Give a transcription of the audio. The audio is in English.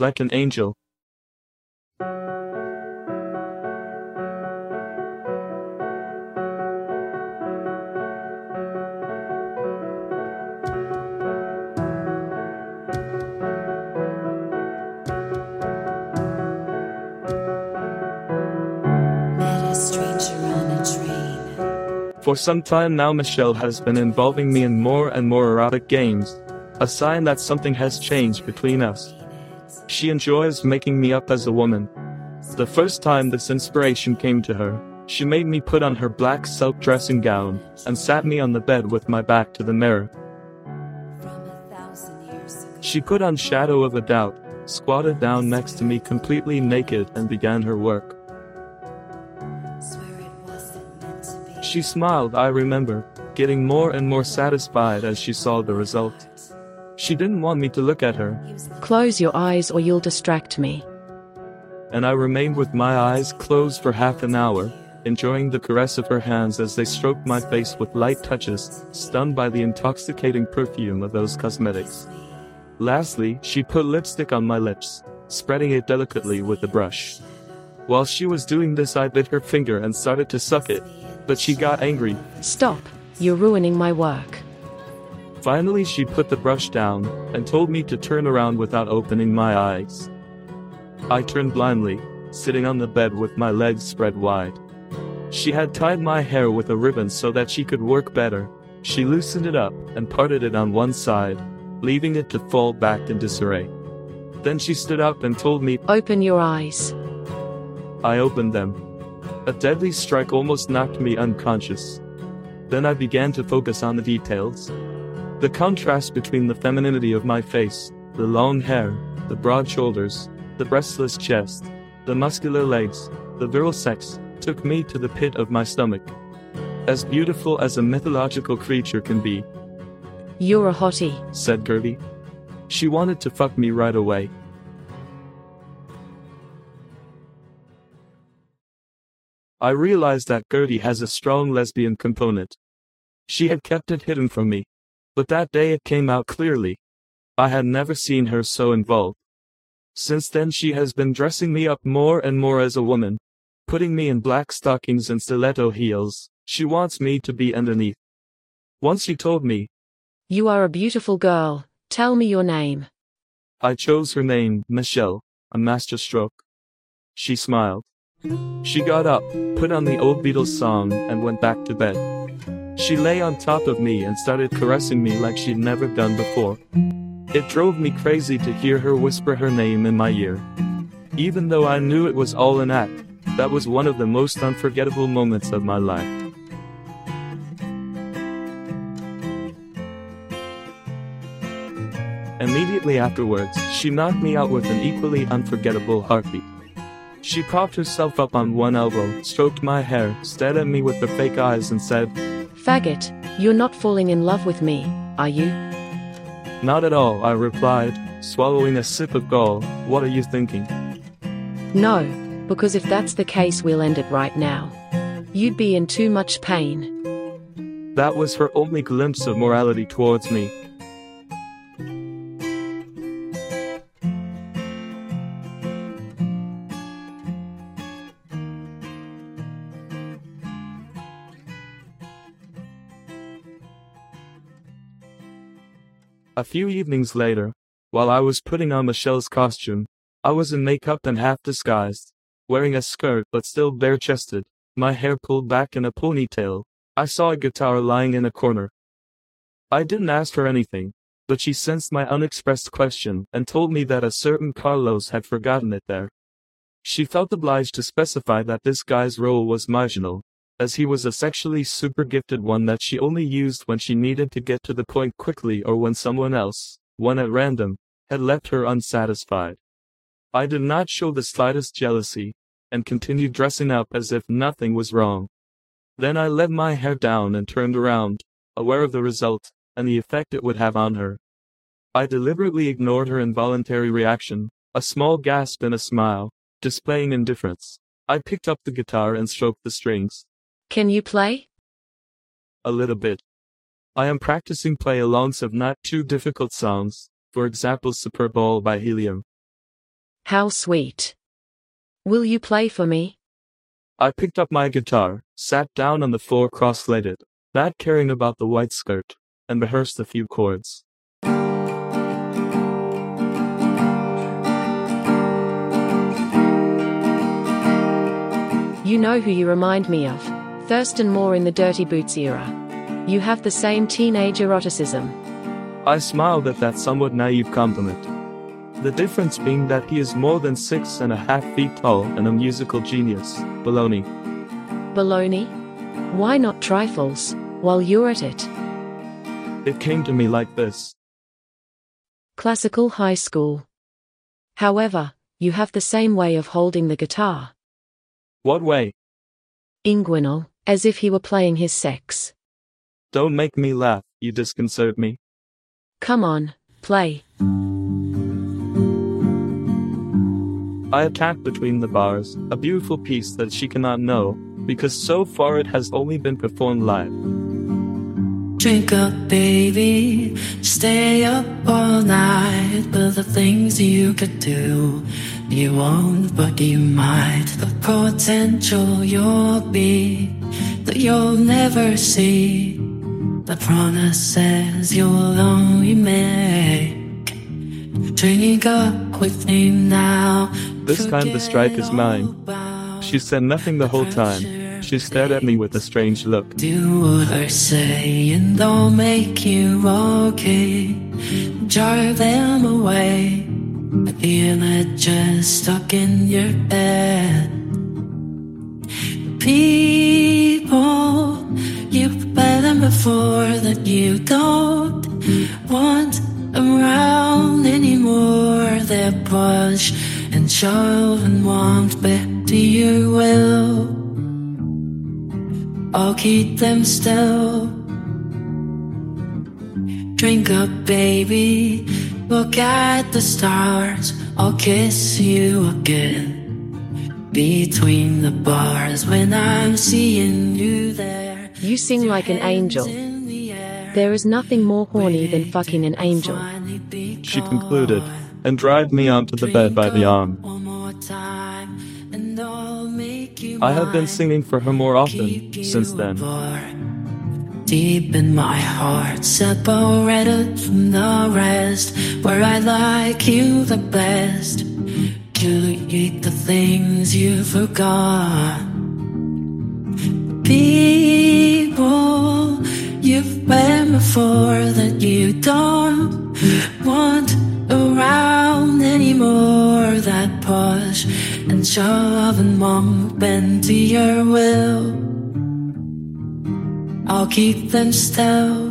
like an angel. Met a stranger on a train. For some time now Michelle has been involving me in more and more erotic games, a sign that something has changed between us. She enjoys making me up as a woman. The first time this inspiration came to her, she made me put on her black silk dressing gown and sat me on the bed with my back to the mirror. She put on Shadow of a Doubt, squatted down next to me completely naked and began her work. She smiled, I remember, getting more and more satisfied as she saw the result. She didn't want me to look at her, Close your eyes or you'll distract me. and I remained with my eyes closed for half an hour, enjoying the caress of her hands as they stroked my face with light touches, stunned by the intoxicating perfume of those cosmetics. Lastly, she put lipstick on my lips, spreading it delicately with the brush. While she was doing this, I bit her finger and started to suck it, but she got angry. Stop, you're ruining my work. Finally, she put the brush down and told me to turn around without opening my eyes. I turned blindly, sitting on the bed with my legs spread wide. She had tied my hair with a ribbon so that she could work better. She loosened it up and parted it on one side, leaving it to fall back in disarray. Then she stood up and told me Open your eyes. I opened them. A deadly strike almost knocked me unconscious. Then I began to focus on the details. The contrast between the femininity of my face, the long hair, the broad shoulders, the breastless chest, the muscular legs, the virile sex, took me to the pit of my stomach. As beautiful as a mythological creature can be, You're a hottie. said Gertie. She wanted to fuck me right away. I realized that Gertie has a strong lesbian component. She had kept it hidden from me, but that day it came out clearly. I had never seen her so involved. Since then she has been dressing me up more and more as a woman, putting me in black stockings and stiletto heels. She wants me to be underneath. Once she told me, You are a beautiful girl. Tell me your name. I chose her name, Michelle, a masterstroke. She smiled. She got up, put on the old Beatles song, and went back to bed. She lay on top of me and started caressing me like she'd never done before. It drove me crazy to hear her whisper her name in my ear. Even though I knew it was all an act, that was one of the most unforgettable moments of my life. Immediately afterwards, she knocked me out with an equally unforgettable heartbeat. She propped herself up on one elbow, stroked my hair, stared at me with her fake eyes, and said, Faggot, you're not falling in love with me, are you? Not at all, I replied, swallowing a sip of gall. What are you thinking? No, because if that's the case, we'll end it right now. You'd be in too much pain. That was her only glimpse of morality towards me. A few evenings later, while I was putting on Michelle's costume, I was in makeup and half disguised, wearing a skirt but still bare chested, my hair pulled back in a ponytail. I saw a guitar lying in a corner. I didn't ask her anything, but she sensed my unexpressed question and told me that a certain Carlos had forgotten it there. She felt obliged to specify that this guy's role was marginal, as he was a sexually super gifted one that she only used when she needed to get to the point quickly or when someone else, one at random, had left her unsatisfied. I did not show the slightest jealousy, and continued dressing up as if nothing was wrong. Then I let my hair down and turned around, aware of the result, and the effect it would have on her. I deliberately ignored her involuntary reaction, a small gasp and a smile, displaying indifference. I picked up the guitar and stroked the strings. Can you play? A little bit. I am practicing play alongs of not too difficult songs, for example Superball by Helium. How sweet. Will you play for me? I picked up my guitar, sat down on the floor cross legged, not caring about the white skirt, and rehearsed a few chords. You know who you remind me of. Thurston Moore in the Dirty Boots era. You have the same teenage eroticism. I smiled at that somewhat naive compliment. The difference being that he is more than six and a half feet tall and a musical genius. Baloney. Baloney? Why not trifles, while you're at it? It came to me like this. Classical high school. However, you have the same way of holding the guitar. What way? Inguinal, as if he were playing his sex. Don't make me laugh, you disconcert me. Come on, play. I attacked between the bars, a beautiful piece that she cannot know, because so far it has only been performed live. Drink up, baby. Stay up all night. But the things you could do, you won't, but you might. The potential you'll be that you'll never see. The promises you'll only make. Drink up with me now. This time the strike is mine. She said nothing the whole time. She stared at me with a strange look. Do what I say and they'll make you okay. Drive them away. I feel like just stuck in your head. People, you've met them before that you don't want around anymore. They push and shove and won't bend to your will. I'll keep them still. Drink up, baby. Look at the stars. I'll kiss you again. Between the bars when I'm seeing you there. You sing like an angel. There is nothing more horny than fucking an angel. She concluded, and dragged me onto the bed by the arm. I have been singing for her more often since then. Deep in my heart, separated from the rest, where I like you the best. Delete the things you forgot. People you've been before that you don't want around anymore. That push and and won't bend to your will. I'll keep them still.